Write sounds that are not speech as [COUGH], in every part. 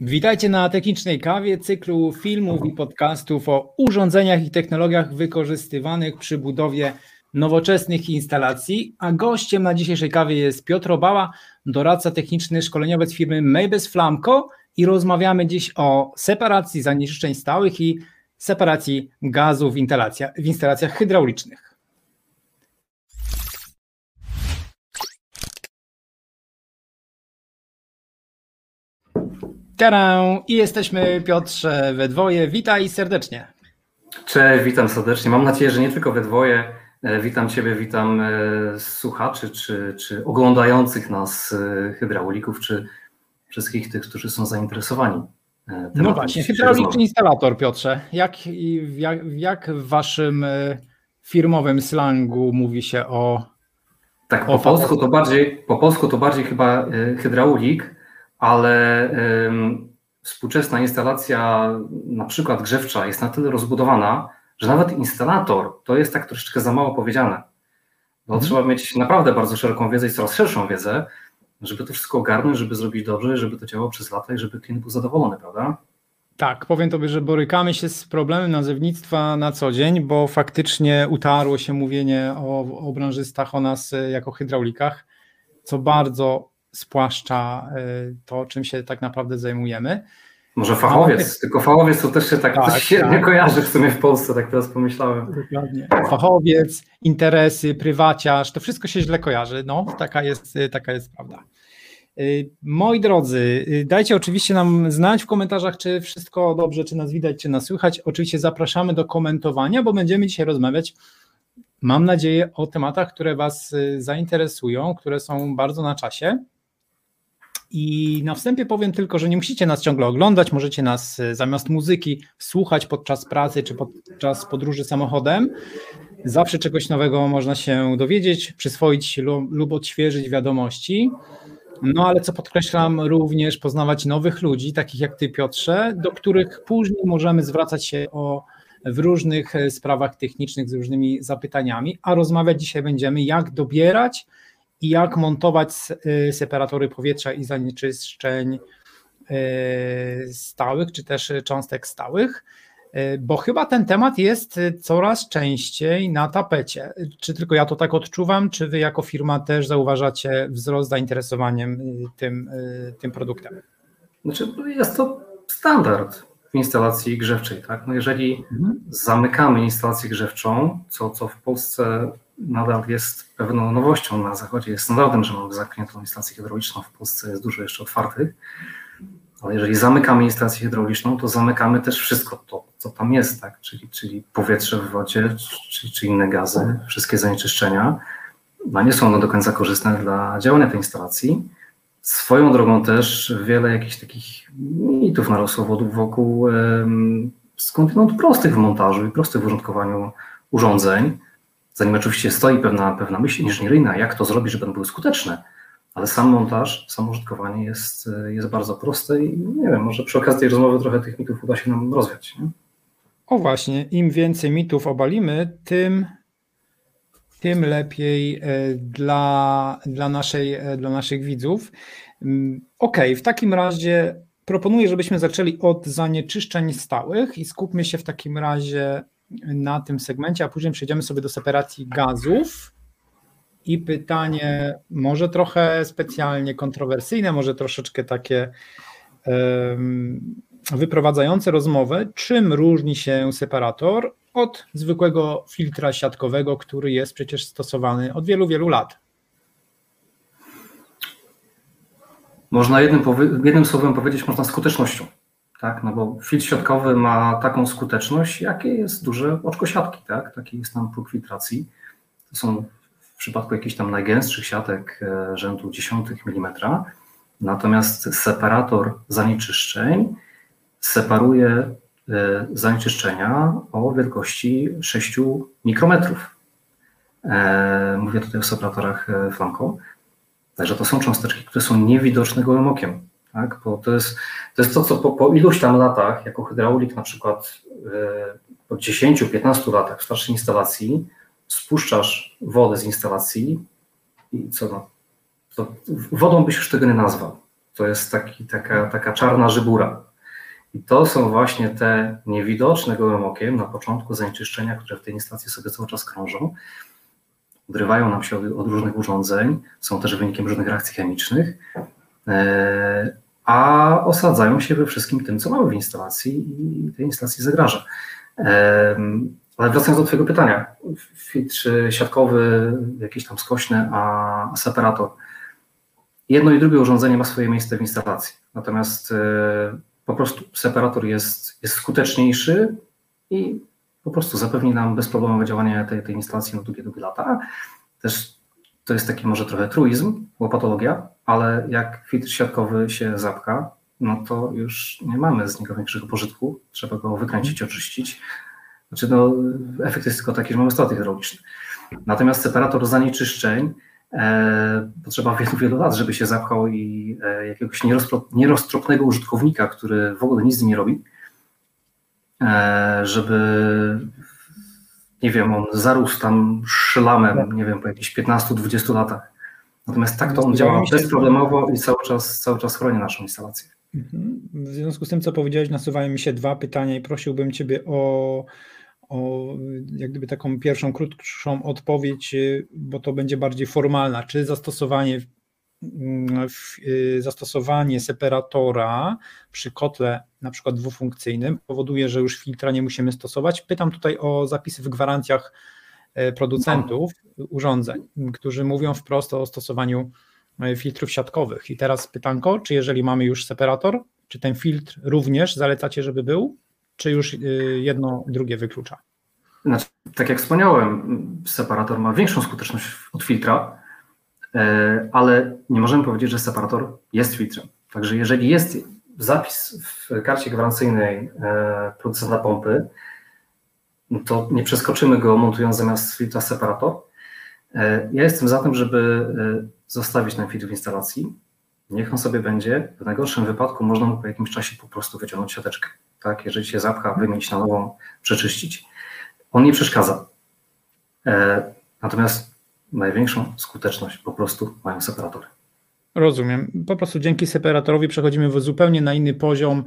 Witajcie na Technicznej Kawie, cyklu filmów i podcastów o urządzeniach i technologiach wykorzystywanych przy budowie nowoczesnych instalacji, a gościem na dzisiejszej kawie jest Piotr Obała, doradca techniczny szkoleniowiec firmy Maybes Flamco i rozmawiamy dziś o separacji zanieczyszczeń stałych i separacji gazu w, w instalacjach hydraulicznych. Tarę! I jesteśmy, Piotrze, we dwoje. Witaj serdecznie. Cześć, witam serdecznie. Mam nadzieję, że nie tylko we dwoje. E, witam Ciebie, witam e, słuchaczy, czy, czy oglądających nas e, hydraulików, czy wszystkich tych, którzy są zainteresowani. No właśnie, hydrauliczny instalator, Piotrze. Jak, jak, jak w Waszym firmowym slangu mówi się o. Tak, o po, polsku to bardziej, po polsku to bardziej chyba hydraulik ale współczesna instalacja, na przykład grzewcza, jest na tyle rozbudowana, że nawet instalator to jest tak troszeczkę za mało powiedziane. Bo mhm. trzeba mieć naprawdę bardzo szeroką wiedzę i coraz szerszą wiedzę, żeby to wszystko ogarnąć, żeby zrobić dobrze, żeby to działało przez lata i żeby klient był zadowolony, prawda? Tak, powiem Tobie, że borykamy się z problemem nazewnictwa na co dzień, bo faktycznie utarło się mówienie o, o branżystach, o nas e, jako hydraulikach, co bardzo spłaszcza y, to, czym się tak naprawdę zajmujemy. Może fachowiec, tylko fachowiec to też się tak, tak świetnie tak. kojarzy w sumie w Polsce, tak teraz pomyślałem. Dokładnie. Fachowiec, interesy, prywaciarz, to wszystko się źle kojarzy. No, taka jest, y, taka jest prawda. Y, moi drodzy, dajcie oczywiście nam znać w komentarzach, czy wszystko dobrze, czy nas widać, czy nas słychać. Oczywiście zapraszamy do komentowania, bo będziemy dzisiaj rozmawiać mam nadzieję, o tematach, które Was zainteresują, które są bardzo na czasie. I na wstępie powiem tylko, że nie musicie nas ciągle oglądać, możecie nas e, zamiast muzyki słuchać podczas pracy czy podczas podróży samochodem. Zawsze czegoś nowego można się dowiedzieć, przyswoić lub odświeżyć wiadomości. No ale co podkreślam, również poznawać nowych ludzi, takich jak Ty, Piotrze, do których później możemy zwracać się o, w różnych e, sprawach technicznych z różnymi zapytaniami, a rozmawiać dzisiaj będziemy, jak dobierać i jak montować y, separatory powietrza i zanieczyszczeń y, stałych, czy też cząstek stałych, y, bo chyba ten temat jest coraz częściej na tapecie. Czy tylko ja to tak odczuwam, czy wy jako firma też zauważacie wzrost zainteresowaniem tym, tym produktem? Znaczy, jest to standard w instalacji grzewczej. Tak? No jeżeli mhm. zamykamy instalację grzewczą, co, co w Polsce nadal jest pewną nowością na Zachodzie, jest standardem, że mamy zamkniętą instalację hydrauliczną, w Polsce jest dużo jeszcze otwartych, ale jeżeli zamykamy instalację hydrauliczną, to zamykamy też wszystko to, co tam jest, tak? czyli, czyli powietrze w wodzie, czy, czy inne gazy, wszystkie zanieczyszczenia, no nie są one do końca korzystne dla działania tej instalacji. Swoją drogą też wiele jakichś takich mitów narosło wokół skądinąd prostych w montażu i prostych w użytkowaniu urządzeń, zanim oczywiście stoi pewna, pewna myśl inżynieryjna, jak to zrobić, żeby one były skuteczne, ale sam montaż, samo użytkowanie jest, jest bardzo proste i nie wiem, może przy okazji tej rozmowy trochę tych mitów uda się nam rozwiać. Nie? O właśnie, im więcej mitów obalimy, tym, tym lepiej e, dla, dla, naszej, e, dla naszych widzów. Mm, ok, w takim razie proponuję, żebyśmy zaczęli od zanieczyszczeń stałych i skupmy się w takim razie na tym segmencie, a później przejdziemy sobie do separacji gazów. I pytanie, może trochę specjalnie kontrowersyjne, może troszeczkę takie wyprowadzające rozmowę. Czym różni się separator od zwykłego filtra siatkowego, który jest przecież stosowany od wielu, wielu lat? Można jednym, jednym słowem powiedzieć, można skutecznością tak? No bo filtr siatkowy ma taką skuteczność, jakie jest duże oczko siatki, tak? Taki jest tam próg filtracji. To są w przypadku jakichś tam najgęstszych siatek e, rzędu dziesiątych milimetra. Natomiast separator zanieczyszczeń separuje e, zanieczyszczenia o wielkości 6 mikrometrów. E, mówię tutaj o separatorach Flanco. Także to są cząsteczki, które są niewidoczne gołym okiem tak? Bo to jest, to jest to, co po, po iluś tam latach, jako hydraulik na przykład e, po 10-15 latach w starszej instalacji, spuszczasz wodę z instalacji i co no, to wodą byś już tego nie nazwał. to jest taki, taka, taka czarna żybura. I to są właśnie te niewidoczne gołym okiem na początku zanieczyszczenia, które w tej instalacji sobie cały czas krążą, odrywają nam się od, od różnych urządzeń, są też wynikiem różnych reakcji chemicznych, e, a osadzają się we wszystkim tym, co mamy w instalacji i tej instalacji zagraża. Ale wracając do Twojego pytania, filtr siatkowy, jakiś tam skośny, a separator. Jedno i drugie urządzenie ma swoje miejsce w instalacji. Natomiast e, po prostu separator jest, jest skuteczniejszy i po prostu zapewni nam bezproblemowe działanie tej, tej instalacji na długie, długie lata. Też to jest taki może trochę truizm, łopatologia, ale jak filtr siatkowy się zapka, no to już nie mamy z niego większego pożytku. Trzeba go wykręcić, oczyścić. Znaczy, no, efekt jest tylko taki, że mamy straty hydrauliczne. Natomiast separator zanieczyszczeń e, potrzeba wielu, wielu lat, żeby się zapchał i e, jakiegoś nieroztropnego użytkownika, który w ogóle nic z nim nie robi, e, żeby nie wiem, on zarósł tam szlamem, nie wiem, po jakichś 15-20 latach. Natomiast tak to on działa bezproblemowo i cały czas, cały czas chroni naszą instalację. Mhm. W związku z tym, co powiedziałeś, nasuwają mi się dwa pytania i prosiłbym Ciebie o, o jak gdyby taką pierwszą, krótszą odpowiedź, bo to będzie bardziej formalna. Czy zastosowanie mm, y, zastosowanie separatora przy kotle na przykład dwufunkcyjnym powoduje, że już filtra nie musimy stosować. Pytam tutaj o zapisy w gwarancjach producentów urządzeń, którzy mówią wprost o stosowaniu e, filtrów siatkowych. I teraz pytanko, czy jeżeli mamy już separator, czy ten filtr również zalecacie, żeby był, czy już e, jedno drugie wyklucza? Znaczy, tak jak wspomniałem, separator ma większą skuteczność od filtra, ale nie możemy powiedzieć, że separator jest filtrem. Także jeżeli jest zapis w karcie gwarancyjnej e, producenta pompy, no to nie przeskoczymy go montując zamiast filtra separator. E, ja jestem za tym, żeby e, zostawić ten filtr w instalacji. Niech on sobie będzie. W najgorszym wypadku można mu po jakimś czasie po prostu wyciągnąć siateczkę. Tak? Jeżeli się zapcha, wymienić na nową, przeczyścić. On nie przeszkadza. Natomiast największą skuteczność po prostu mają separatory. Rozumiem. Po prostu dzięki separatorowi przechodzimy w zupełnie na inny poziom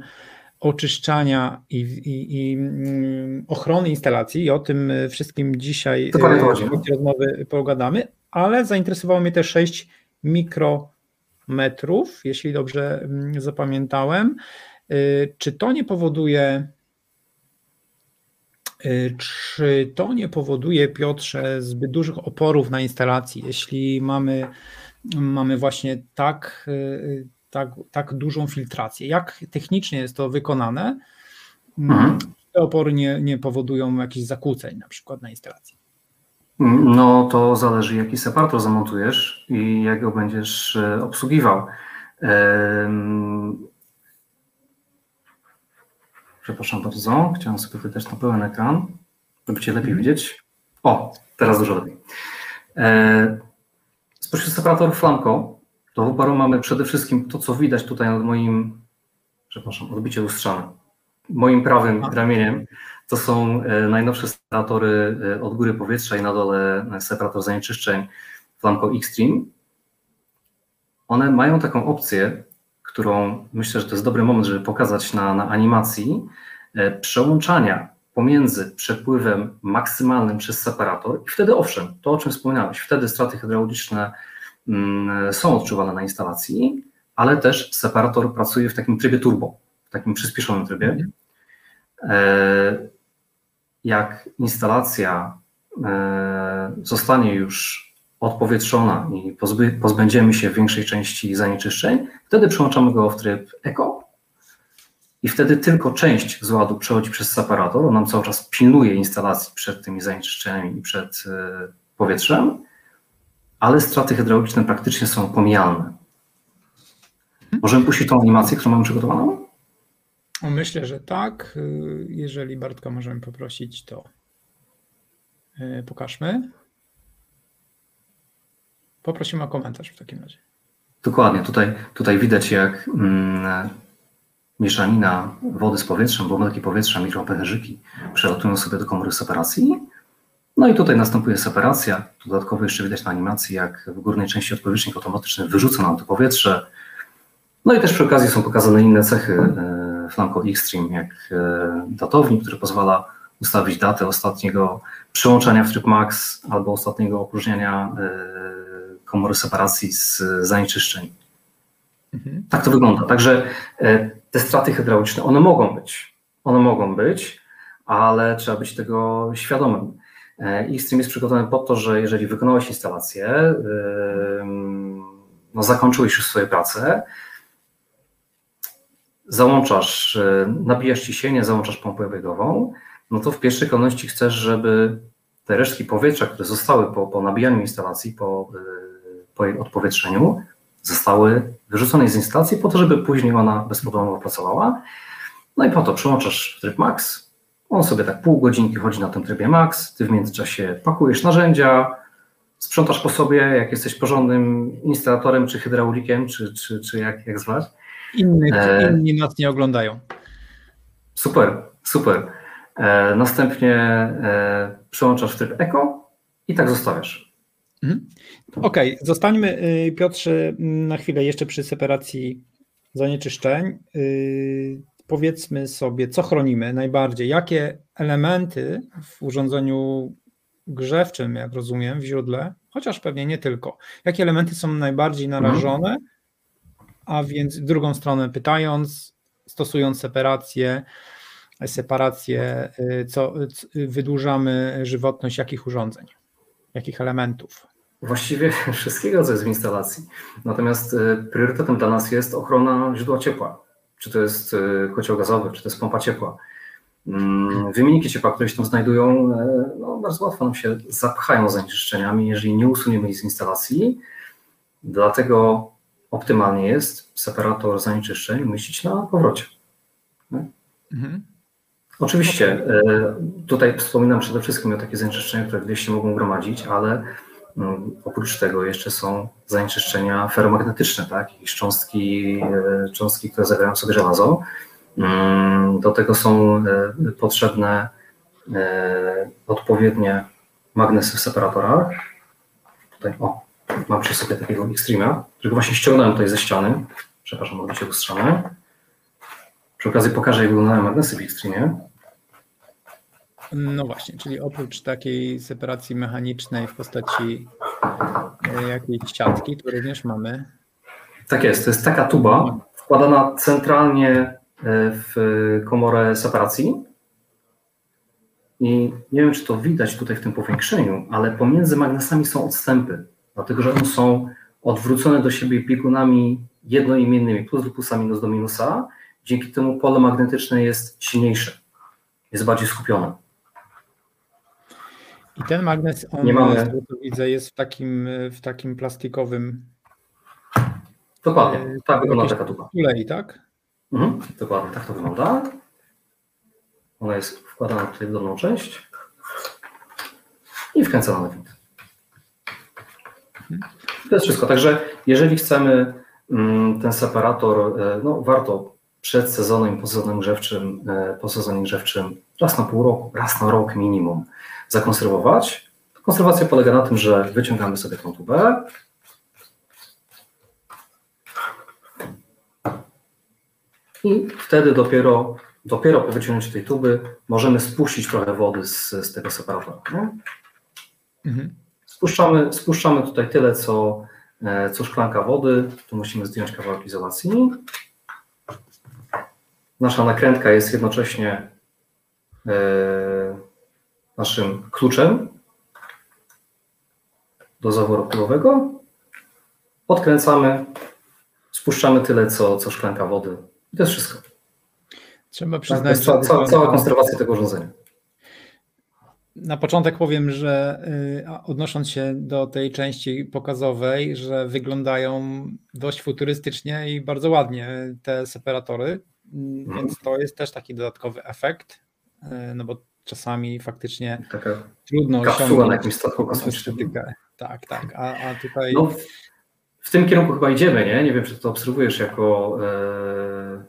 oczyszczania i, i, i mm, ochrony instalacji. I o tym wszystkim dzisiaj w rozmowy pogadamy, ale zainteresowało mnie też 6 mikrometrów, jeśli dobrze mm, zapamiętałem. Y, czy to nie powoduje czy to nie powoduje, Piotrze, zbyt dużych oporów na instalacji, jeśli mamy mamy właśnie tak, tak, tak dużą filtrację. Jak technicznie jest to wykonane? Mhm. Te opory nie, nie powodują jakichś zakłóceń na przykład na instalacji. No to zależy jaki separator zamontujesz i jak go będziesz e, obsługiwał. Przepraszam bardzo, chciałem sobie wydać na pełen ekran, żeby Cię lepiej mhm. widzieć. O, teraz dużo lepiej. E, Spośród separatorów Flamco, to w uparu mamy przede wszystkim to, co widać tutaj nad moim, przepraszam, odbicie lustrzane, moim prawym ramieniem. To są e, najnowsze separatory e, od góry powietrza i na dole e, separator zanieczyszczeń Flamco Xtreme. One mają taką opcję, którą myślę, że to jest dobry moment, żeby pokazać na, na animacji, przełączania pomiędzy przepływem maksymalnym przez separator i wtedy owszem, to o czym wspomniałeś, wtedy straty hydrauliczne są odczuwane na instalacji, ale też separator pracuje w takim trybie turbo, w takim przyspieszonym trybie. Mhm. E, jak instalacja e, zostanie już odpowietrzona i pozbędziemy się większej części zanieczyszczeń, wtedy przełączamy go w tryb eko i wtedy tylko część z ładu przechodzi przez separator, on nam cały czas pilnuje instalacji przed tymi zanieczyszczeniami i przed e, powietrzem, ale straty hydrauliczne praktycznie są pomijalne. Możemy puścić tą animację, którą mamy przygotowaną? Myślę, że tak. Jeżeli Bartka możemy poprosić, to e, pokażmy. Poprosimy o komentarz w takim razie. Dokładnie. Tutaj, tutaj widać, jak mm, mieszanina wody z powietrzem, błonki powietrza, mikropęcherzyki przelatują sobie do komory separacji. No i tutaj następuje separacja. Dodatkowo jeszcze widać na animacji, jak w górnej części odpowietrznik automatyczny wyrzuca nam to powietrze. No i też przy okazji są pokazane inne cechy e, Flanco Xtreme, jak e, datownik, który pozwala ustawić datę ostatniego przyłączenia w tryb max albo ostatniego opróżniania e, komory separacji z zanieczyszczeń. Mhm. Tak to wygląda. Także te straty hydrauliczne, one mogą być. One mogą być, ale trzeba być tego świadomym. Xtreme jest przygotowany po to, że jeżeli wykonałeś instalację, no zakończyłeś już swoje prace, załączasz, e, nabijasz ciśnienie, załączasz pompę biegową, no to w pierwszej kolejności chcesz, żeby te resztki powietrza, które zostały po, po nabijaniu instalacji, po, e, po jej odpowietrzeniu, zostały wyrzucone z instalacji po to, żeby później ona bezproblemowo pracowała. No i po to przyłączasz tryb max, on sobie tak pół godzinki chodzi na tym trybie max, ty w międzyczasie pakujesz narzędzia, sprzątasz po sobie, jak jesteś porządnym instalatorem, czy hydraulikiem, czy, czy, czy jak, jak zwać, Innych, e... Inni nas nie oglądają. Super, super. E, następnie e, przełączasz w tryb Eco i tak zostawiasz. Mhm. Okej, okay. zostańmy y, Piotrze na chwilę jeszcze przy separacji zanieczyszczeń. Powiedzmy sobie, co chronimy najbardziej, jakie elementy w urządzeniu grzewczym, jak rozumiem, w źródle, chociaż pewnie nie tylko, jakie elementy są najbardziej narażone, mhm a więc drugą stronę pytając, stosując separację, separację, y, co, wydłużamy żywotność jakich urządzeń, jakich elementów? Właściwie [LAUGHS] wszystkiego, co jest w instalacji. Natomiast y, priorytetem dla nas jest ochrona źródła ciepła. Czy to jest y, kocioł gazowy, czy to jest pompa ciepła. Mm, wymienniki ciepła, które się tam znajdują, no, bardzo łatwo nam się zapchają zanieczyszczeniami, jeżeli nie usuniemy ich z instalacji. Dlatego optymalnie jest separator zanieczyszczeń umieścić na powrocie. Mhm. Oczywiście, e, tutaj wspominam przede wszystkim o takich zanieczyszczeniach, które gdzieś się mogą gromadzić, ale oprócz tego jeszcze są zanieczyszczenia feromagnetyczne, tak? I cząstki, e, cząstki, które zawierają sobie żelazo. Mm, do tego są e, potrzebne odpowiednie magnesy w separatorach. Tutaj, o, mam przy sobie takiego Extrema, którego właśnie ściągnąłem tutaj ze ściany. Przepraszam, odbicie lustrzane. Przy okazji pokażę, jak wyglądają magnesy w Extremie. No właśnie, czyli oprócz takiej separacji mechanicznej w postaci e, jakiejś siatki, to również mamy. Tak jest, to jest taka tuba wkładana centralnie e, w komorę separacji. I nie wiem, czy to widać tutaj w tym powiększeniu, ale pomiędzy magnesami są odstępy dlatego że one są odwrócone do siebie biegunami jednoimiennymi, plus do plusa, minus do minusa. Dzięki temu pole magnetyczne jest silniejsze, jest bardziej skupione. I ten magnes, on nie mamy... jest, widzę, jest w takim, w takim plastikowym. Dokładnie, e, tak wygląda taka tuba. Tulei, tak? Mhm, dokładnie, tak to wygląda. Ona jest wkładana tutaj w dolną część i wkręcona na wint. To jest wszystko. Także jeżeli chcemy mm, ten separator, e, no warto przed sezonem i po sezonem grzewczym, e, po sezonie grzewczym raz na pół roku, raz na rok minimum zakonserwować. Konserwacja polega na tym, że wyciągamy sobie tą tubę, i wtedy dopiero, dopiero po wyciągnięciu tej tuby możemy spuścić trochę wody z, z tego separatora. Mhm. Spuszczamy, spuszczamy tutaj tyle, co, e, co szklanka wody. Tu musimy zdjąć kawałek izolacji. Nasza nakrętka jest jednocześnie e, naszym kluczem do zaworu pilowego. Odkręcamy, spuszczamy tyle, co, co szklanka wody. I to jest wszystko. Trzeba przyznać, tak, to jest cała, cała konserwacja tego urządzenia. Na początek powiem, że y, odnosząc się do tej części pokazowej, że wyglądają dość futurystycznie i bardzo ładnie te separatory. Więc to jest też taki dodatkowy efekt, y, no bo czasami faktycznie Taka trudno osiągnąć na jakimś statku kosmicznym. Tak, tak, a, a tutaj... No, w tym kierunku chyba idziemy, nie? Nie wiem, czy to obserwujesz jako e,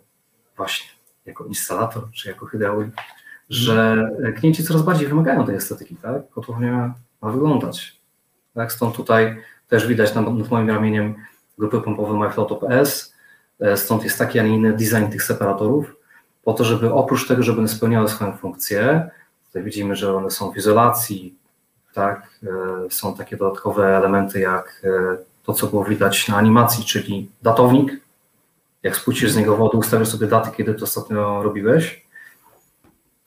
właśnie, jako instalator, czy jako hydraulik że klienci coraz bardziej wymagają tej estetyki, tak? Kotłownia ma wyglądać. Tak? Stąd tutaj też widać nad, nad moim ramieniem grupy pompowe MyFlow S. stąd jest taki, a nie inny design tych separatorów, po to, żeby oprócz tego, żeby one spełniały swoją funkcję, tutaj widzimy, że one są w izolacji, tak, są takie dodatkowe elementy jak to, co było widać na animacji, czyli datownik, jak spuścisz z niego wodę, ustawisz sobie datę, kiedy to ostatnio robiłeś.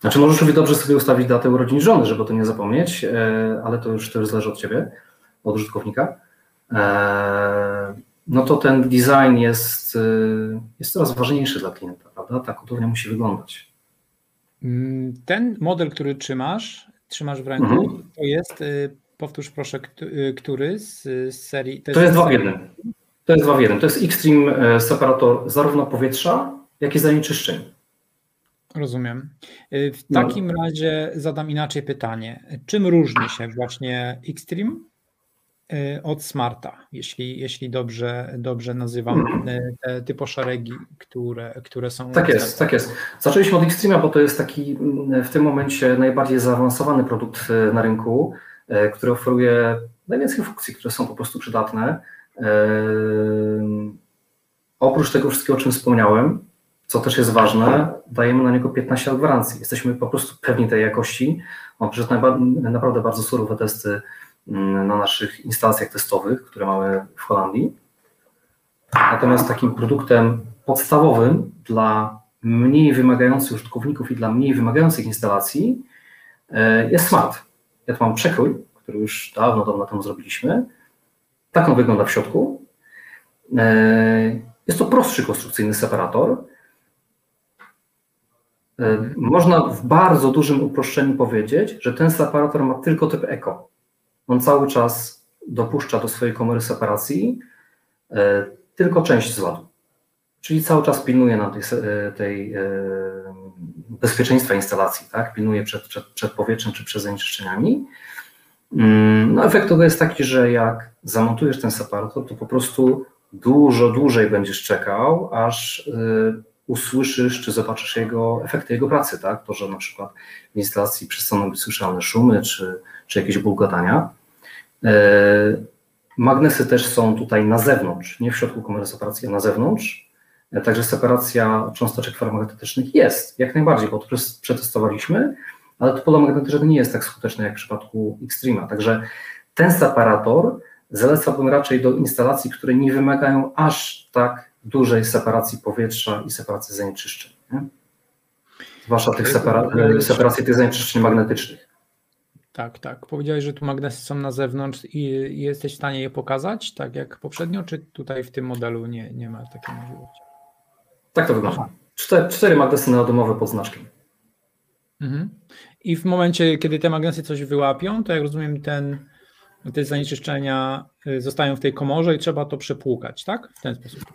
Znaczy możesz sobie dobrze sobie ustawić datę urodzin żony, żeby to nie zapomnieć, e, ale to już, to już zależy od Ciebie, od użytkownika. No to ten design jest, e, jest coraz ważniejszy dla klienta, prawda? Ta kotownia musi wyglądać. Mm, ten model, który trzymasz, trzymasz w ręku, mhm. to jest, powtórz proszę, który z, z serii... To jest, to jest dwa w jednym. To jest dwa w jednym. To jest Xtreme separator zarówno powietrza, jak i zanieczyszczeń. Rozumiem. Y, w no. takim razie zadam inaczej pytanie. Czym różni się właśnie Xtreme y, od Smarta, jeśli, jeśli dobrze, dobrze nazywam hmm. y, te typo szeregi, które, które są. Tak jest, tak jest. Zaczęliśmy od Xtreme'a, bo to jest taki w tym momencie najbardziej zaawansowany produkt na rynku, który oferuje najwięcej funkcji, które są po prostu przydatne. Oprócz tego wszystkiego, o czym wspomniałem, co też jest ważne, dajemy na niego 15 lat gwarancji. Jesteśmy po prostu pewni tej jakości. On przeszedł naprawdę bardzo surowe testy mm, na naszych instalacjach testowych, które mamy w Holandii. Natomiast takim produktem podstawowym dla mniej wymagających użytkowników i dla mniej wymagających instalacji e, jest smart. Ja tu mam przekrój, który już dawno, dawno temu zrobiliśmy. Tak on wygląda w środku. E, jest to prostszy konstrukcyjny separator, E, można w bardzo dużym uproszczeniu powiedzieć, że ten separator ma tylko typ eko. On cały czas dopuszcza do swojej komory separacji e, tylko część zładu. Czyli cały czas pilnuje nam tej, e, tej bezpieczeństwa instalacji, tak? pilnuje przed, przed, przed powietrzem czy przed zanieczyszczeniami. Mm, no, efekt tego jest taki, że jak zamontujesz ten separator, to po prostu dużo dłużej będziesz czekał, aż usłyszysz czy zobaczysz jego efekty jego pracy, tak? To, że na przykład w instalacji przestaną być słyszalne szumy czy, czy jakieś bulgotania. E, magnesy też są tutaj na zewnątrz, nie w środku komory separacji, a na zewnątrz. E, także separacja cząsteczek ferromagnetycznych jest, jak najbardziej, bo to przetestowaliśmy, ale to pole magnetyczne nie jest tak skuteczne jak w przypadku Xtrema. Także ten separator zalecałbym raczej do instalacji, które nie wymagają aż tak dużej separacji powietrza i separacji zanieczyszczeń. Nie? Zwłaszcza tych separa separacji tych zanieczyszczeń magnetycznych. Tak, tak. Powiedziałeś, że tu magnesy są na zewnątrz i jesteś w stanie je pokazać, tak jak poprzednio, czy tutaj w tym modelu nie, nie ma takiej możliwości? Tak to wygląda. Cztery, cztery magnesy neodomowe pod znaczkiem. Mhm. I w momencie, kiedy te magnesy coś wyłapią, to jak rozumiem, ten, te zanieczyszczenia y, zostają w tej komorze i trzeba to przepłukać, tak? W ten sposób.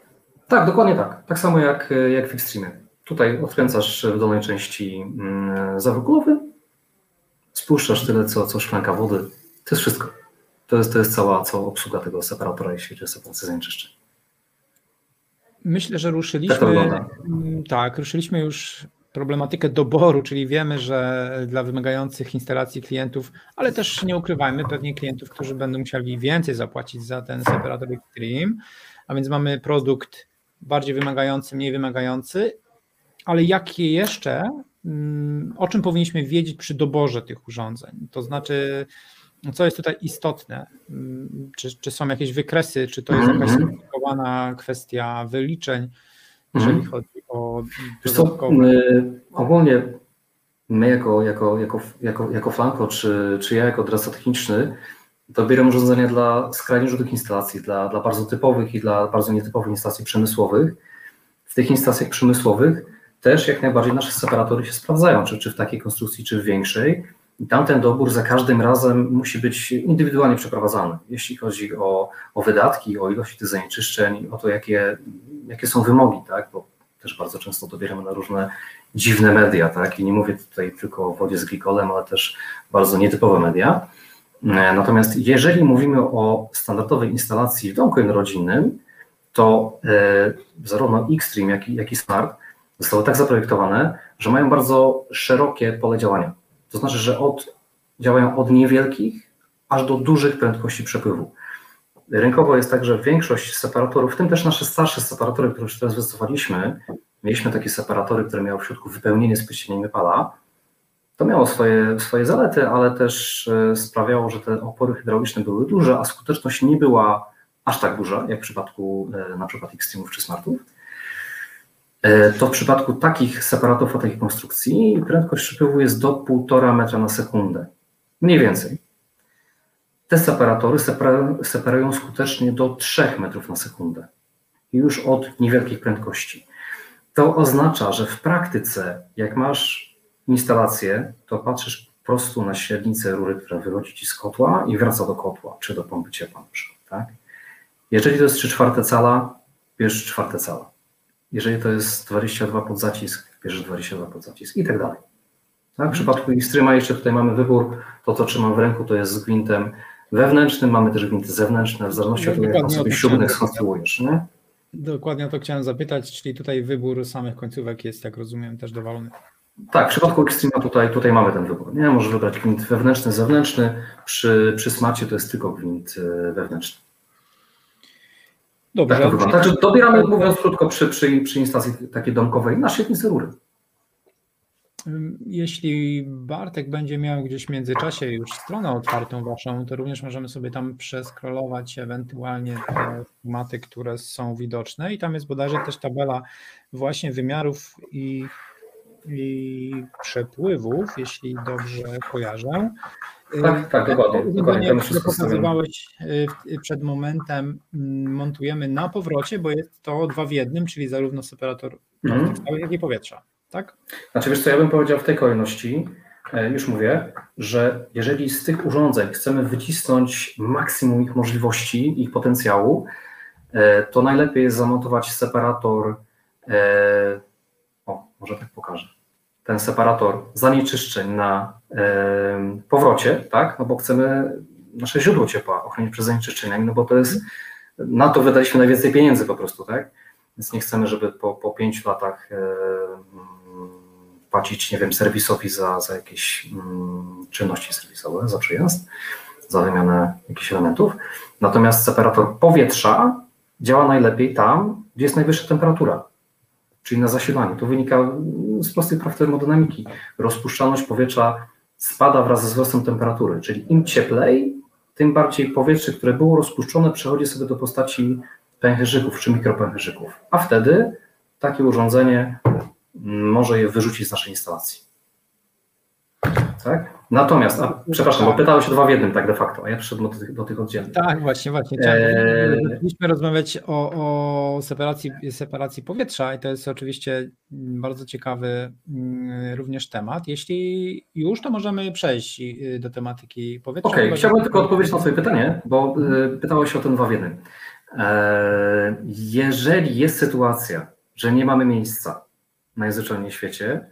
Tak, dokładnie tak. Tak samo jak, jak w Xtreme. Tutaj odkręcasz w dolnej części mm, zawór spuszczasz tyle, co, co szklanka wody. To jest wszystko. To jest, to jest cała, cała obsługa tego separatora, jeśli chodzi o separację zanieczyszczeń. Myślę, że ruszyliśmy. Tak, mm, tak, ruszyliśmy już problematykę doboru, czyli wiemy, że dla wymagających instalacji klientów, ale też nie ukrywajmy, pewnie klientów, którzy będą musieli więcej zapłacić za ten separator Extreme, a więc mamy produkt bardziej wymagający, mniej wymagający, ale jakie jeszcze, o czym powinniśmy wiedzieć przy doborze tych urządzeń? To znaczy, co jest tutaj istotne? Mm, czy, czy są jakieś wykresy, czy to jest jakaś mhm. skomplikowana kwestia wyliczeń, jeżeli mm. chodzi o dodatkowe... ogólnie my jako, jako, jako, jako, jako Flanko, czy, czy ja jako doradca techniczny, dobieram urządzenia dla skrajnie różnych instalacji, dla, dla bardzo typowych i dla bardzo nietypowych instalacji przemysłowych. W tych instalacjach przemysłowych też jak najbardziej nasze separatory się sprawdzają, czy, czy w takiej konstrukcji, czy w większej. I tamten dobór za każdym razem musi być indywidualnie przeprowadzany, jeśli chodzi o, o wydatki, o ilość tych zanieczyszczeń, o to, jakie, jakie są wymogi, tak? bo też bardzo często dobieramy na różne dziwne media, tak? I nie mówię tutaj tylko o wodzie z glikolem, ale też bardzo nietypowe media. E, natomiast jeżeli mówimy o standardowej instalacji w domku jednorodzinnym, to e, zarówno Xtreme, jak i, jak i Smart zostały tak zaprojektowane, że mają bardzo szerokie pole działania. To znaczy, że od, działają od niewielkich aż do dużych prędkości przepływu. Rynkowo jest tak, że większość separatorów, w tym też nasze starsze separatory, które już teraz wystosowaliśmy, mieliśmy takie separatory, które miały w środku wypełnienie z pierścieniem Nepala. To miało swoje, swoje zalety, ale też e, sprawiało, że te opory hydrauliczne były duże, a skuteczność nie była aż tak duża, jak w przypadku e, na przykład Xtreme'ów czy Smartów. E, to w przypadku takich separatów o takiej konstrukcji prędkość przepływu jest do 1,5 metra na sekundę. Mniej więcej. Te separatory separują skutecznie do 3 metrów na sekundę. Już od niewielkich prędkości. To oznacza, że w praktyce, jak masz instalację, to patrzysz po prostu na średnicę rury, która wychodzi ci z kotła i wraca do kotła, czy do pompy ciepła na przykład. Tak? Jeżeli to jest 3 czwarte cala, bierz czwarte cala. Jeżeli to jest 22 pod zacisk, bierzesz 22 pod zacisk i tak dalej. Tak? W przypadku Xtrema jeszcze tutaj mamy wybór, to co trzymam w ręku to jest z gwintem wewnętrznym, mamy też gwinty zewnętrzne, w zależności od tego, jak sobie śrubnych skonstruujesz. Nie? Dokładnie o to chciałem zapytać, czyli tutaj wybór samych końcówek jest, jak rozumiem, też dowolny. Tak, w przypadku Extrema tutaj, tutaj mamy ten wybór. Nie, możesz wybrać gwint wewnętrzny, zewnętrzny. Przy, przy smacie to jest tylko gwint e, wewnętrzny. Dobrze. Tak to wygląda. Także dobieramy, mówiąc krótko, przy, przy, przy instalacji takiej domkowej na świetlicy rury. Jeśli Bartek będzie miał gdzieś w międzyczasie już stronę otwartą waszą, to również możemy sobie tam przeskrolować ewentualnie te formaty, które są widoczne i tam jest bodajże też tabela właśnie wymiarów i, i przepływów, jeśli dobrze kojarzę. Tak, tak, dokładnie. dokładnie. które pokazywałeś y, przed momentem, mm, montujemy na powrocie, bo jest to dwa w jednym, czyli zarówno separator mhm. jak i powietrza tak? Znaczy wiesz co, ja bym powiedział w tej kolejności, e, już mówię, że jeżeli z tych urządzeń chcemy wycisnąć maksimum ich możliwości, ich potencjału, e, to najlepiej jest zamontować separator, e, o, może tak pokażę, ten separator zanieczyszczeń na powrocie, tak, no bo chcemy nasze źródło ciepła ochronić przed zanieczyszczeniami, no bo to jest, na to wydaliśmy najwięcej pieniędzy po prostu, tak, więc nie chcemy, żeby po, po pięciu latach płacić, nie wiem, serwisowi za, za jakieś mm, czynności serwisowe, za przyjazd, za wymianę jakichś elementów. Natomiast separator powietrza działa najlepiej tam, gdzie jest najwyższa temperatura, czyli na zasilaniu. To wynika z prostej praw termodynamiki. Rozpuszczalność powietrza spada wraz ze wzrostem temperatury, czyli im cieplej, tym bardziej powietrze, które było rozpuszczone, przechodzi sobie do postaci pęcherzyków czy mikropęcherzyków. A wtedy takie urządzenie może je wyrzucić z naszej instalacji. Tak? Natomiast, a, przepraszam, bo pytałeś o dwa w jednym tak de facto, a ja przyszedłem do tych, do tych oddzielnych. Tak, właśnie, właśnie. Chcieliśmy eee... rozmawiać o, o separacji, separacji powietrza i to jest oczywiście bardzo ciekawy mm, również temat. Jeśli już, to możemy przejść y, do tematyki powietrza. Okej, okay, chciałbym tylko odpowiedzieć na Twoje pytanie, bo y, pytałeś o ten dwa w jednym. Eee, jeżeli jest sytuacja, że nie mamy miejsca najzwyczajniej w świecie,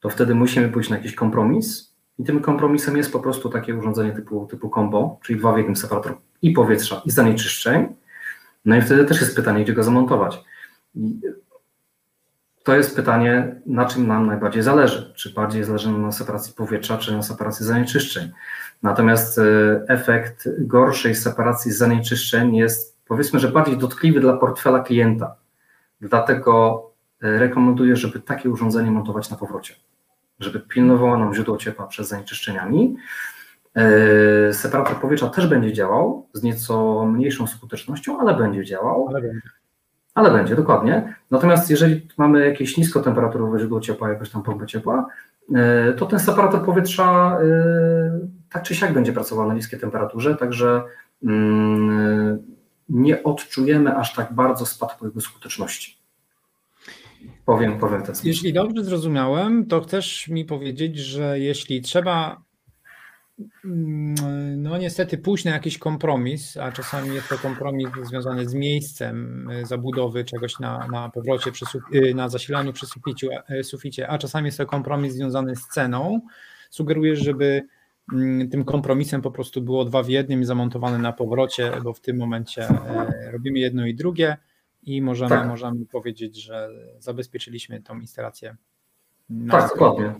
to wtedy musimy pójść na jakiś kompromis i tym kompromisem jest po prostu takie urządzenie typu, typu combo, czyli dwa w jednym separator i powietrza i zanieczyszczeń. No i wtedy też jest pytanie, gdzie go zamontować. To jest pytanie, na czym nam najbardziej zależy. Czy bardziej zależy nam na separacji powietrza, czy na separacji zanieczyszczeń. Natomiast e, efekt gorszej separacji zanieczyszczeń jest, powiedzmy, że bardziej dotkliwy dla portfela klienta. Dlatego E, rekomenduję, żeby takie urządzenie montować na powrocie, żeby pilnowało nam źródło ciepła przed zanieczyszczeniami. E, separator powietrza też będzie działał z nieco mniejszą skutecznością, ale będzie działał. Ale będzie. Ale będzie, dokładnie. Natomiast jeżeli mamy jakieś niskotemperaturowe źródło ciepła, jakąś tam pompę ciepła, e, to ten separator powietrza tak czy siak będzie pracował na niskiej temperaturze, także mm, nie odczujemy aż tak bardzo spadku jego skuteczności. Powiem, powiem to. Jeśli dobrze zrozumiałem, to chcesz mi powiedzieć, że jeśli trzeba mm, no niestety pójść na jakiś kompromis, a czasami jest to kompromis związany z miejscem y, zabudowy czegoś na, na powrocie, przy, y, na zasilaniu przy suficiu, y, suficie, a czasami jest to kompromis związany z ceną, sugerujesz, żeby mm, tym kompromisem po prostu było dwa w jednym i zamontowane na powrocie, bo w tym momencie robimy jedno i drugie i możemy, tak. możemy powiedzieć, że zabezpieczyliśmy tą instalację. Tak, dokładnie.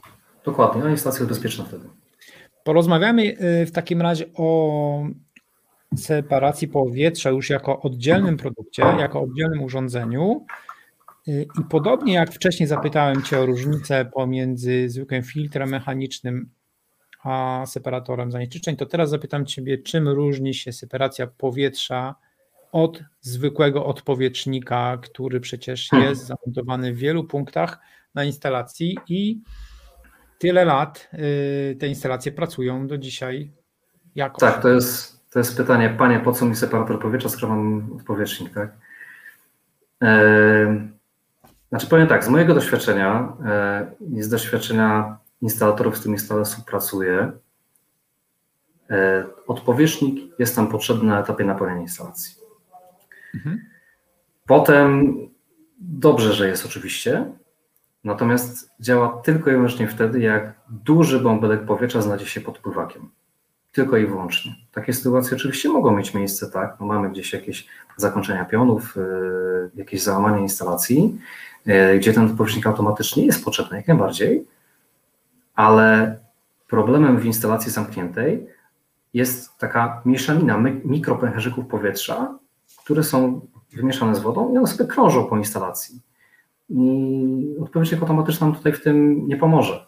Dokładnie. No, instalacja jest bezpieczna wtedy. Porozmawiamy y, w takim razie o separacji powietrza już jako oddzielnym produkcie, jako oddzielnym urządzeniu. I podobnie jak wcześniej zapytałem Cię o różnicę pomiędzy zwykłym filtrem mechanicznym a separatorem zanieczyszczeń, to teraz zapytam Ciebie, czym różni się separacja powietrza od zwykłego odpowietrznika, który przecież hmm. jest zamontowany w wielu punktach na instalacji i tyle lat y, te instalacje pracują do dzisiaj jakoś. Tak, to jest, to jest pytanie, panie, po co mi separator powietrza, skoro mam odpowietrznik, tak? E, znaczy powiem tak, z mojego doświadczenia e, i z doświadczenia instalatorów, z którymi stale współpracuję, e, odpowietrznik jest nam potrzebny na etapie napełniania instalacji. Mhm. Potem dobrze, że jest oczywiście, natomiast działa tylko i wyłącznie wtedy, jak duży bąbelek powietrza znajdzie się pod pływakiem. Tylko i wyłącznie. Takie sytuacje oczywiście mogą mieć miejsce, tak? No mamy gdzieś jakieś zakończenia pionów, yy, jakieś załamanie instalacji, yy, gdzie ten odpowietrznik automatycznie jest potrzebny, jak najbardziej, ale problemem w instalacji zamkniętej jest taka mieszanina mikropęcherzyków powietrza, które są wymieszane z wodą i one sobie krążą po instalacji. I odpowiedź automatyczna nam tutaj w tym nie pomoże.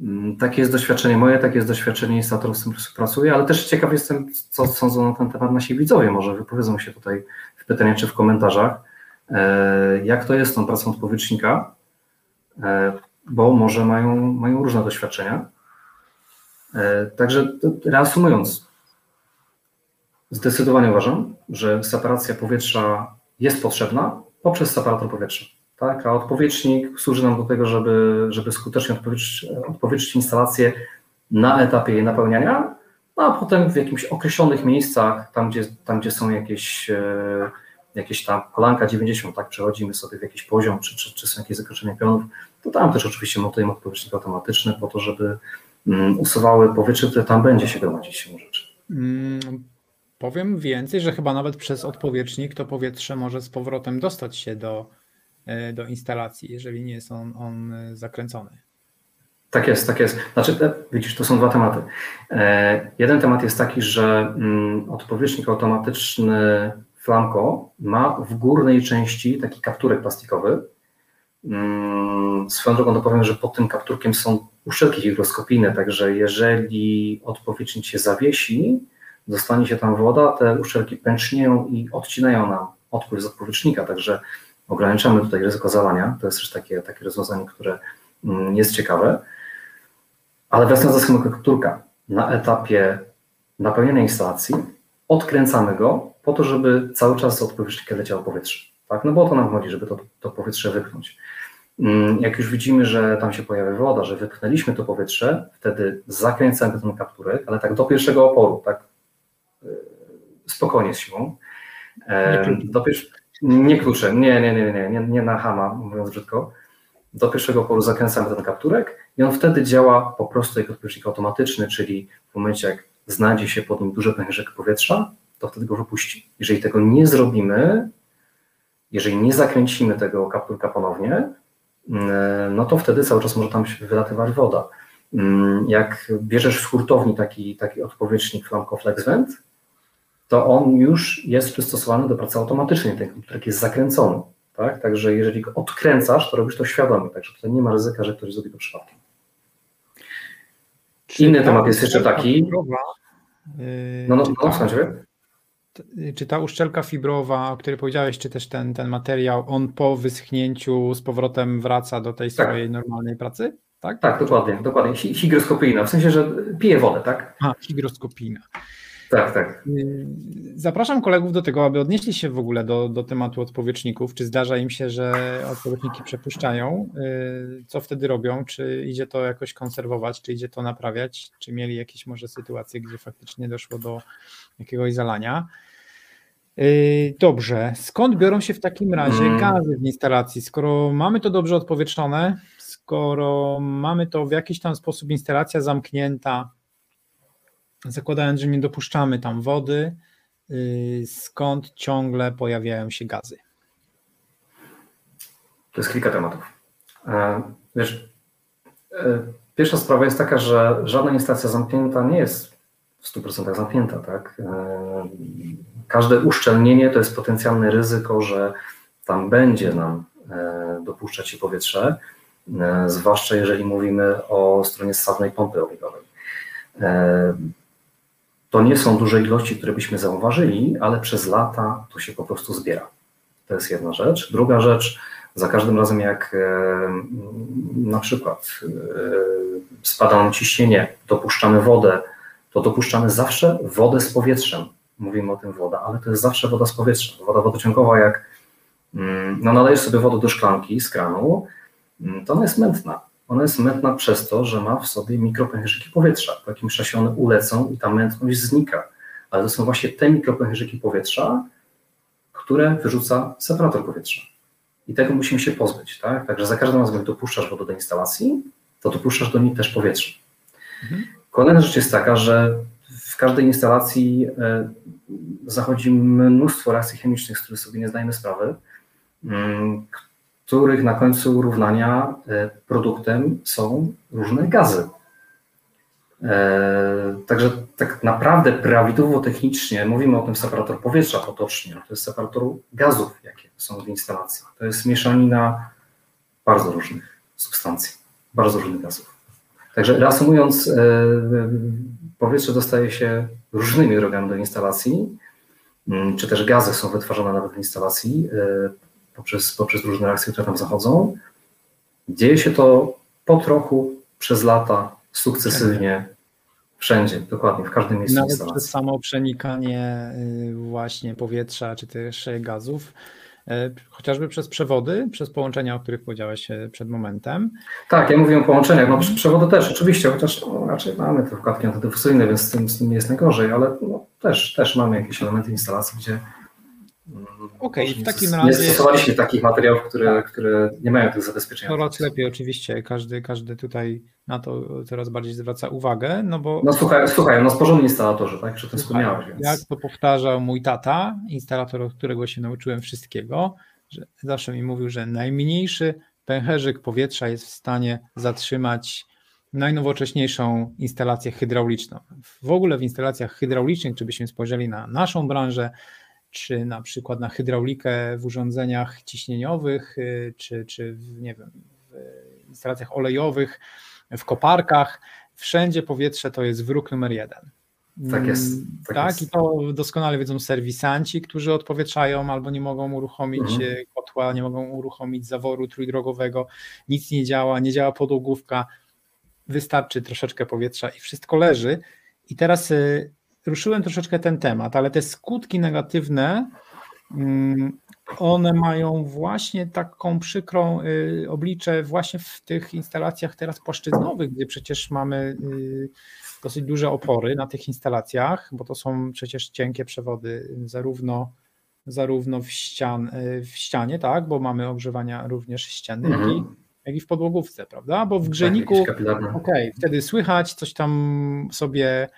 Mm, takie jest doświadczenie moje, takie jest doświadczenie instalatorów, z którym pracuję, ale też ciekaw jestem, co sądzą na ten temat nasi widzowie. Może wypowiedzą się tutaj w pytaniach czy w komentarzach, e, jak to jest tą pracą odpowietrznika, e, bo może mają, mają różne doświadczenia. E, także reasumując, Zdecydowanie uważam, że separacja powietrza jest potrzebna poprzez separator powietrza. Tak? A odpowietrznik służy nam do tego, żeby, żeby skutecznie odpowietrzyć instalację na etapie jej napełniania, no a potem w jakimś określonych miejscach, tam gdzie, tam, gdzie są jakieś, e, jakieś tam kolanka 90, tak, przechodzimy sobie w jakiś poziom, czy, czy, czy są jakieś zakroczenia pionów, to tam też oczywiście montujemy odpowietrznik automatyczny po to, żeby mm, usuwały powietrze, które tam będzie się gromadzić się rzeczy. Powiem więcej, że chyba nawet przez odpowietrznik to powietrze może z powrotem dostać się do, e, do instalacji, jeżeli nie jest on, on e, zakręcony. Tak jest, tak jest. Znaczy, e, widzisz, to są dwa tematy. Jeden temat jest taki, że mm, odpowietrznik automatyczny Flamco ma w górnej części taki kapturek plastikowy. Mm, swoją drogą dopowiem, że pod tym kapturkiem są uszczelki higroskopijne, także jeżeli odpowietrznik się zawiesi, dostanie się tam woda, te uszczelki pęcznieją i odcinają nam odpływ z odpowietrznika, także ograniczamy tutaj ryzyko zalania. To jest też takie, takie rozwiązanie, które mm, jest ciekawe. Ale wracając do schematu kapturka, na etapie napełnienia instalacji odkręcamy go po to, żeby cały czas z odpowietrznika leciało powietrze. Tak? No bo to nam chodzi, żeby to, to powietrze wypchnąć. Mm, jak już widzimy, że tam się pojawia woda, że wypchnęliśmy to powietrze, wtedy zakręcamy ten kapturek, ale tak do pierwszego oporu, tak spokojnie z siłą. Nie klucze, nie, nie, nie, nie, nie, nie na hama, mówiąc brzydko. Do pierwszego polu zakręcamy ten kapturek i on wtedy działa po prostu jak odpowietrznik automatyczny, czyli w momencie jak znajdzie się pod nim duży pęcherzyk powietrza, to wtedy go wypuści. Jeżeli tego nie zrobimy, jeżeli nie zakręcimy tego kapturka ponownie, mm, no to wtedy cały czas może tam się wylatywać woda. Mm, jak bierzesz w hurtowni taki, taki odpowietrznik Flamco Flex Vent, to on już jest przystosowany do pracy automatycznej, ten komputer jest zakręcony. Tak? Także jeżeli go odkręcasz, to robisz to świadomie, także tutaj nie ma ryzyka, że ktoś zrobi to przypadkiem. Czy Inny temat jest jeszcze taki. Fibrowa, no, no, no, ta, Czy ta uszczelka fibrowa, o której powiedziałeś, czy też ten, ten materiał, on po wyschnięciu z powrotem wraca do tej tak. swojej normalnej pracy? Tak, tak dokładnie, dokładnie. Higroskopijna, w sensie, że pije wodę, tak? A, higroskopijna. Tak, tak. Y, zapraszam kolegów do tego, aby odnieśli się w ogóle do, do tematu odpowietrzników. Czy zdarza im się, że odpowietrzniki przepuszczają? Y, co wtedy robią? Czy idzie to jakoś konserwować? Czy idzie to naprawiać? Czy mieli jakieś może sytuacje, gdzie faktycznie doszło do jakiegoś zalania? Y, dobrze, skąd biorą się w takim razie hmm. gazy w instalacji? Skoro mamy to dobrze odpowietrzone, skoro mamy to w jakiś tam sposób instalacja zamknięta, zakładając, że nie dopuszczamy tam wody, y, skąd ciągle pojawiają się gazy? To jest kilka tematów. E, wiesz, e, pierwsza sprawa jest taka, że żadna instalacja zamknięta nie jest w 100% zamknięta. Tak? Każde uszczelnienie to jest potencjalne ryzyko, że tam będzie nam dopuszczać się powietrze, zwłaszcza jeżeli mówimy o stronie ssawnej pompy olejowej. To nie są duże ilości, które byśmy zauważyli, ale przez lata to się po prostu zbiera. To jest jedna rzecz. Druga rzecz, za każdym razem jak e, na przykład e, spada nam ciśnienie, dopuszczamy wodę, to dopuszczamy zawsze wodę z powietrzem. Mówimy o tym woda, ale to jest zawsze woda z powietrza. Woda wodociągowa, jak mm, no, nadajesz sobie wodę do szklanki z kranu, mm, to ona jest mętna. Ona jest mętna przez to, że ma w sobie mikropęcherzyki powietrza. Po jakimś czasie one ulecą i ta mętność znika. Ale to są właśnie te mikropęcherzyki powietrza, które wyrzuca separator powietrza. I tego musimy się pozbyć. Tak? Także za każdym razem, jak dopuszczasz wodę do instalacji, to dopuszczasz do niej też powietrze. Mhm. Kolejna rzecz jest taka, że w każdej instalacji e, zachodzi mnóstwo reakcji chemicznych, z których sobie nie zdajemy sprawy, mm, których na końcu równania e, produktem są różne gazy. E, także tak naprawdę prawidłowo technicznie mówimy o tym separator powietrza potocznie, to jest separator gazów, jakie są w instalacji. To jest mieszanina bardzo różnych substancji, bardzo różnych gazów. Także reasumując, e, powietrze dostaje się różnymi drogami do instalacji, mm, czy też gazy są wytwarzane nawet w instalacji poprzez, poprzez różne reakcje, które tam zachodzą. Dzieje się to po trochu, przez lata, sukcesywnie, wszędzie, dokładnie, w każdym miejscu Nawet instalacji. przez samo przenikanie y, właśnie powietrza, czy też gazów, y, chociażby przez przewody, przez połączenia, o których powiedziałeś y, przed momentem. Tak, ja mówię o połączeniach, no przewody też oczywiście, chociaż no, raczej mamy te wkładki antydyfuzyjne, więc z tym, z tym nie jest najgorzej, ale no, też, też mamy jakieś elementy instalacji, gdzie Okej, okay, w takim razie. Nie stosowaliśmy takich materiałów, które, które nie mają tych zabezpieczeń. Coraz lepiej, oczywiście. Każdy, każdy tutaj na to coraz bardziej zwraca uwagę. No bo. No słuchaj, słuchaj no sporządni instalatorzy, tak? Że to wspomniałeś. Więc... Jak to powtarzał mój tata, instalator, od którego się nauczyłem wszystkiego, że zawsze mi mówił, że najmniejszy pęcherzyk powietrza jest w stanie zatrzymać najnowocześniejszą instalację hydrauliczną. W ogóle w instalacjach hydraulicznych, czy byśmy spojrzeli na naszą branżę, czy na przykład na hydraulikę w urządzeniach ciśnieniowych, y, czy, czy w, nie wiem, w instalacjach olejowych, w koparkach, wszędzie powietrze to jest wróg numer jeden. Tak jest. Tak, tak jest. i to doskonale wiedzą serwisanci, którzy odpowietrzają albo nie mogą uruchomić mhm. Y, kotła, nie mogą uruchomić zaworu trójdrogowego, nic nie działa, nie działa podłogówka, wystarczy troszeczkę powietrza i wszystko leży. I teraz y, ruszyłem troszeczkę ten temat, ale te skutki negatywne, mm, one mają właśnie taką przykrą y, oblicze właśnie w tych instalacjach teraz płaszczyznowych, gdzie przecież mamy y, dosyć duże opory na tych instalacjach, bo to są przecież cienkie przewody zarówno zarówno w, ścian, y, w ścianie, tak, bo mamy ogrzewania również ściany, jak, i, mhm. jak i w podłogówce, prawda? Bo w grzejniku, tak, okej, okay, wtedy słychać, coś tam sobie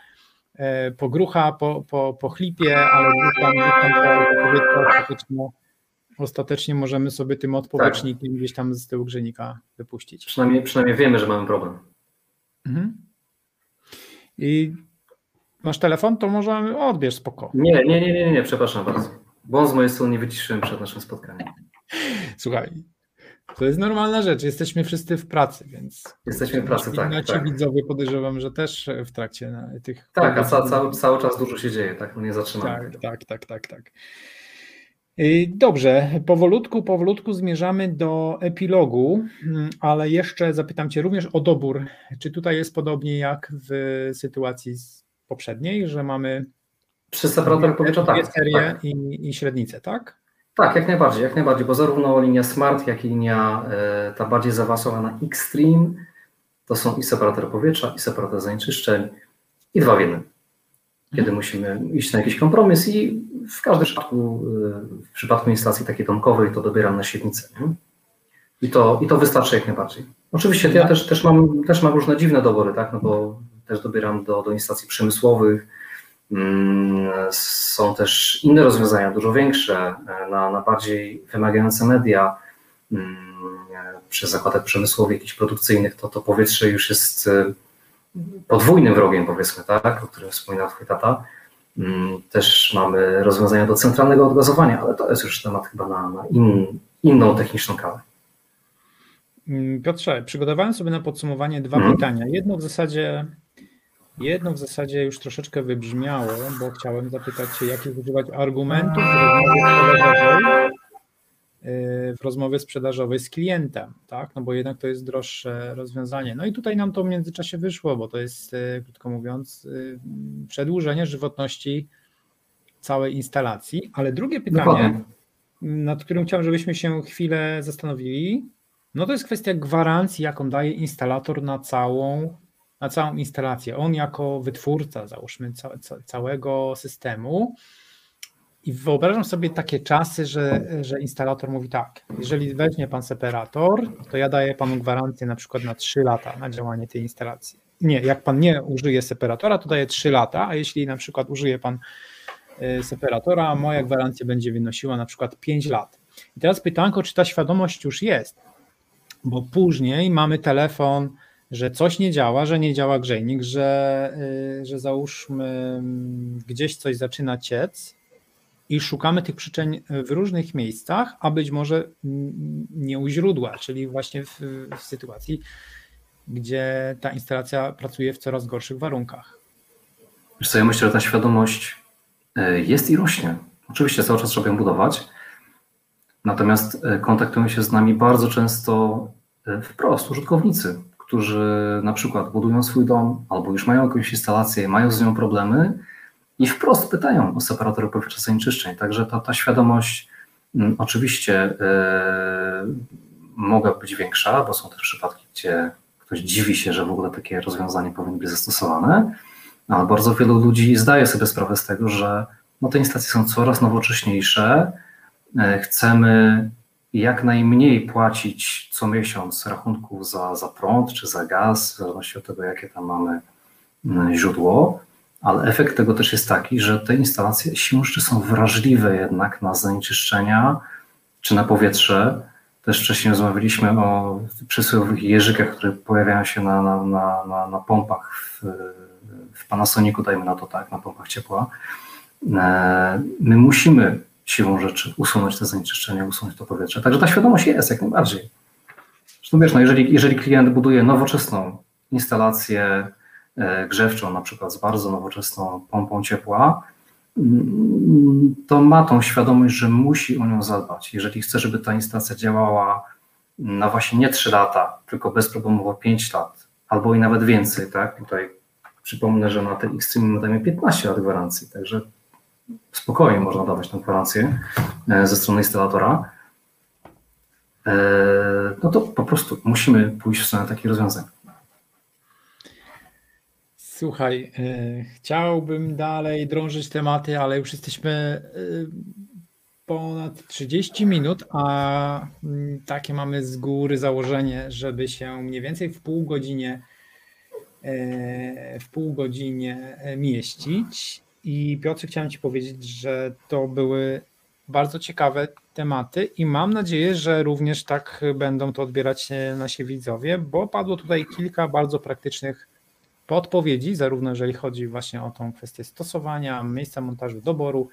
pogrucha, po, po, po chlipie, ale tam, tam ostatecznie, ostatecznie możemy sobie tym odpowietrznikiem tak. gdzieś tam z tyłu grzenika wypuścić. Przynajmniej, przynajmniej wiemy, że mamy problem. Mhm. I masz telefon, to może odbierz spoko. Nie, nie, nie, nie, nie, przepraszam bardzo. Błąd z mojej strony nie wyciszyłem przed naszym spotkaniem. Słuchaj, to jest normalna rzecz. Jesteśmy wszyscy w pracy, więc. Jesteśmy w pracy, tak. Nasi tak. widzowie podejrzewam, że też w trakcie tych. Tak, a ca, cały, cały czas dużo się dzieje, tak? No nie zatrzymamy. Tak, tak, tak, tak, tak. Y, dobrze, powolutku, powolutku zmierzamy do epilogu, mm, ale jeszcze zapytam Cię również o dobór. Czy tutaj jest podobnie jak w sytuacji poprzedniej, że mamy przez separator powietrza tak. serie tak. I, i średnicę, tak? Tak, jak najbardziej, jak najbardziej, bo zarówno linia Smart, jak i linia e, ta bardziej zaawansowana Xtreme to są i separator powietrza, i separator zanieczyszczeń i dwa w jednym. Kiedy mhm. musimy iść na jakiś kompromis i w każdym przypadku, e, w przypadku instalacji takiej domkowej, to dobieram na świetnicę. Nie? I, to, I to wystarczy jak najbardziej. Oczywiście ja też, też, mam, też mam różne dziwne dobory, tak? no bo też dobieram do, do instalacji przemysłowych, są też inne rozwiązania, dużo większe, e, na, na bardziej wymagające media. Mm, przy zakładach przemysłowych, jakichś produkcyjnych, to to powietrze już jest e, podwójnym wrogiem, powiedzmy, tak, o którym wspominał twój tata. Mm, też mamy rozwiązania do centralnego odgazowania, ale to jest już temat chyba na, na in, inną techniczną kawę. Mm, Piotrze, przygotowałem sobie na podsumowanie dwa hmm. pytania. Jedno w zasadzie jedno w zasadzie już troszeczkę wybrzmiało, bo chciałem zapytać Cię, jakich używać argumentów w rozmowie sprzedażowej, y, w rozmowie sprzedażowej z klientem, tak? No bo jednak to jest droższe rozwiązanie. No i tutaj nam to w międzyczasie wyszło, bo to jest, y, krótko mówiąc, y, przedłużenie żywotności całej instalacji. Ale drugie pytanie, Dokładnie. nad którym chciałem, żebyśmy się chwilę zastanowili, no to jest kwestia gwarancji, jaką daje instalator na całą, na całą instalację. On jako wytwórca, załóżmy, ca, ca, całego systemu. I wyobrażam sobie takie czasy, że, że instalator mówi tak, jeżeli weźmie pan separator, to ja daję panu gwarancję na przykład na 3 lata na działanie tej instalacji. Nie, jak pan nie użyje separatora, to daje 3 lata, a jeśli na przykład użyje pan y, separatora, moja gwarancja będzie wynosiła na przykład 5 lat. I teraz pytanko, czy ta świadomość już jest? bo później mamy telefon, że coś nie działa, że nie działa grzejnik, że, y, że załóżmy mm, gdzieś coś zaczyna ciec i szukamy tych przyczyn w różnych miejscach, a być może nie u źródła, czyli właśnie w, w sytuacji, gdzie ta instalacja pracuje w coraz gorszych warunkach. Wiesz co, ja myślę, że ta świadomość y, jest i rośnie. Oczywiście cały czas trzeba ją budować, Natomiast e, kontaktują się z nami bardzo często e, wprost użytkownicy, którzy na przykład budują swój dom albo już mają jakąś instalację, mają z nią problemy i wprost pytają o separatory powietrza zanieczyszczeń. Także ta, ta świadomość m, mm, oczywiście e, mogła być większa, bo są też przypadki, gdzie ktoś dziwi się, że w ogóle takie rozwiązanie powinno być zastosowane, ale bardzo wielu ludzi zdaje sobie sprawę z tego, że no, te instalacje są coraz nowocześniejsze, E, chcemy jak najmniej płacić co miesiąc rachunków za, za prąd czy za gaz, w zależności od tego, jakie tam mamy mm, źródło, ale efekt tego też jest taki, że te instalacje siłą rzeczy są wrażliwe jednak na zanieczyszczenia czy na powietrze. Też wcześniej rozmawialiśmy o przysłowiowych jeżykach, które pojawiają się na, na, na, na, pompach w, w Panasonicu, dajmy na to tak, na pompach ciepła. E, my musimy siłą rzeczy usunąć te zanieczyszczenia, usunąć to powietrze. Także ta świadomość jest jak najbardziej. Zresztą wiesz, no jeżeli, jeżeli klient buduje nowoczesną instalację e, grzewczą, na przykład z bardzo nowoczesną pompą ciepła, to ma tą świadomość, że musi o nią zadbać. Jeżeli chce, żeby ta instalacja działała na właśnie nie 3 lata, tylko bezproblemowo 5 lat, albo i nawet więcej, tak? Tutaj przypomnę, że na tej Xtreme dajemy 15 lat gwarancji, także spokojnie można dawać tę gwarancję e, ze strony instalatora, e, no to po prostu musimy pójść w stronę takich rozwiązań. Słuchaj, e, chciałbym dalej drążyć tematy, ale już jesteśmy ponad 30 minut, a mm, takie mamy z góry założenie, żeby się mniej więcej w pół godzinie w pół godzinie mieścić. I Piotr, chciałem Ci powiedzieć, że to były bardzo ciekawe tematy i mam nadzieję, że również tak będą to odbierać nasi widzowie, bo padło tutaj kilka bardzo praktycznych podpowiedzi, zarówno jeżeli chodzi właśnie o tą kwestię stosowania, miejsca montażu, doboru,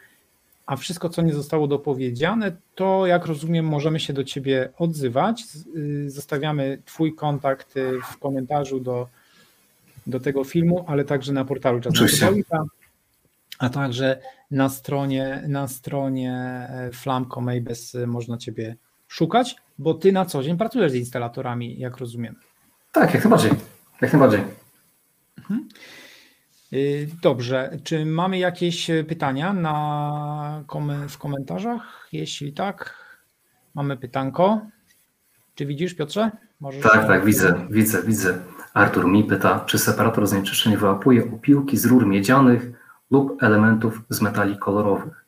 a wszystko, co nie zostało dopowiedziane, to jak rozumiem, możemy się do Ciebie odzywać. Y, zostawiamy Twój kontakt w komentarzu do, do tego filmu, ale także na portalu Czasownika a także na stronie, na stronie e, Flamco Maybes można Ciebie szukać, bo Ty na co dzień pracujesz z instalatorami, jak rozumiem. Tak, jak najbardziej. Jak najbardziej. Mhm. Y, dobrze, czy mamy jakieś pytania na, w komentarzach? Jeśli tak, mamy pytanko. Czy widzisz, Piotrze? Możesz tak, tak, widzę, widzę, widzę. Artur mi pyta, czy separator zanieczyszczeń wyłapuje opiłki z rur miedzianych lub elementów z metali kolorowych.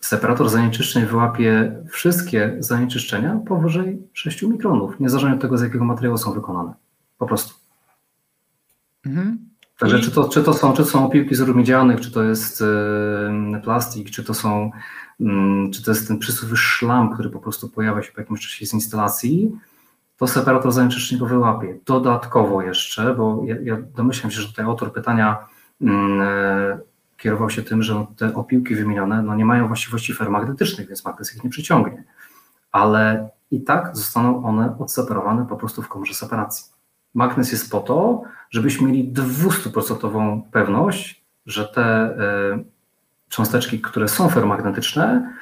Separator zanieczyszczeń wyłapie wszystkie zanieczyszczenia powyżej 6 mikronów, niezależnie od tego, z jakiego materiału są wykonane. Po prostu. Mhm. Także czy to, czy, to są, czy to są opiłki z rur miedzianych, czy to jest yy, plastik, czy to są, yy, czy to jest ten przysłowy szlam, który po prostu pojawia się po jakimś czasie z instalacji, to separator zanieczyszczeń go wyłapie. Dodatkowo jeszcze, bo ja, ja domyślam się, że tutaj autor pytania kierował się tym, że te opiłki wymienione no nie mają właściwości ferromagnetycznych, więc magnes ich nie przyciągnie. Ale i tak zostaną one odseparowane po prostu w komorze separacji. Magnes jest po to, żebyśmy mieli 200% pewność, że te y, cząsteczki, które są ferromagnetyczne,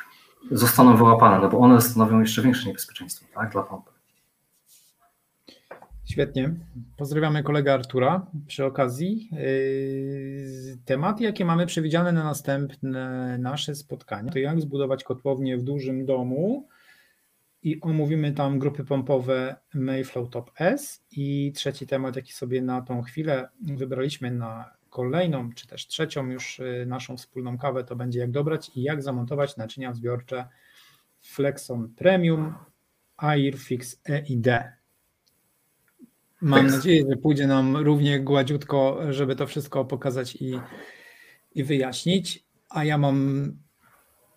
zostaną wyłapane, no bo one stanowią jeszcze większe niebezpieczeństwo tak, dla pompy. Świetnie. Pozdrawiamy kolegę Artura przy okazji. Yy, tematy, jakie mamy przewidziane na następne nasze spotkania, to jak zbudować kotłownię w dużym domu i omówimy tam grupy pompowe Mayflow Top S i trzeci temat, jaki sobie na tą chwilę wybraliśmy na kolejną, czy też trzecią już yy, naszą wspólną kawę, to będzie jak dobrać i jak zamontować naczynia zbiorcze Flexon Premium Airfix EID. Mam nadzieję, że pójdzie nam równie gładziutko, żeby to wszystko pokazać i, i wyjaśnić. A ja mam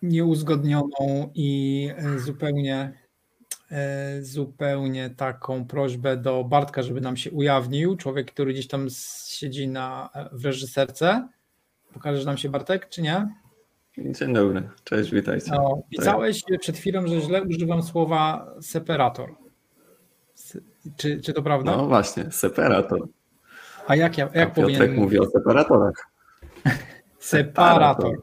nieuzgodnioną i zupełnie, e, zupełnie taką prośbę do Bartka, żeby nam się ujawnił. Człowiek, który gdzieś tam siedzi na, w reżyserce. Pokażesz nam się Bartek, czy nie? Dzień dobry, cześć, witajcie. No, pisałeś przed chwilą, że źle używam słowa separator. Czy, czy to prawda? No właśnie, separator. A jak, ja, jak A Piotrek mówi o separatorach. [LAUGHS] Separator.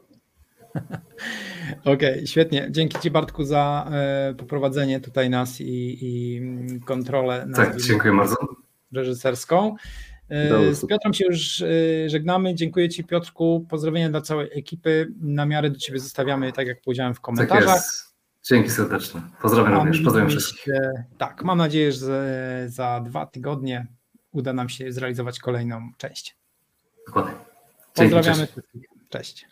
[LAUGHS] Okej, okay, świetnie. Dzięki Ci Bartku za e, poprowadzenie tutaj nas i, i kontrolę. Tak, dziękuję bardzo. Reżyserską. E, z Piotrem się już e, żegnamy. Dziękuję Ci Piotrku. Pozdrowienia dla całej ekipy. Namiary do Ciebie zostawiamy, tak jak powiedziałem w komentarzach. Tak jest. Dzięki serdecznie. Pozdrawiam mam również. Pozdrawiam wszystkich. Tak, mam nadzieję, że za dwa tygodnie uda nam się zrealizować kolejną część. Dokładnie. Dzięki, Pozdrawiamy cześć. wszystkich. Cześć.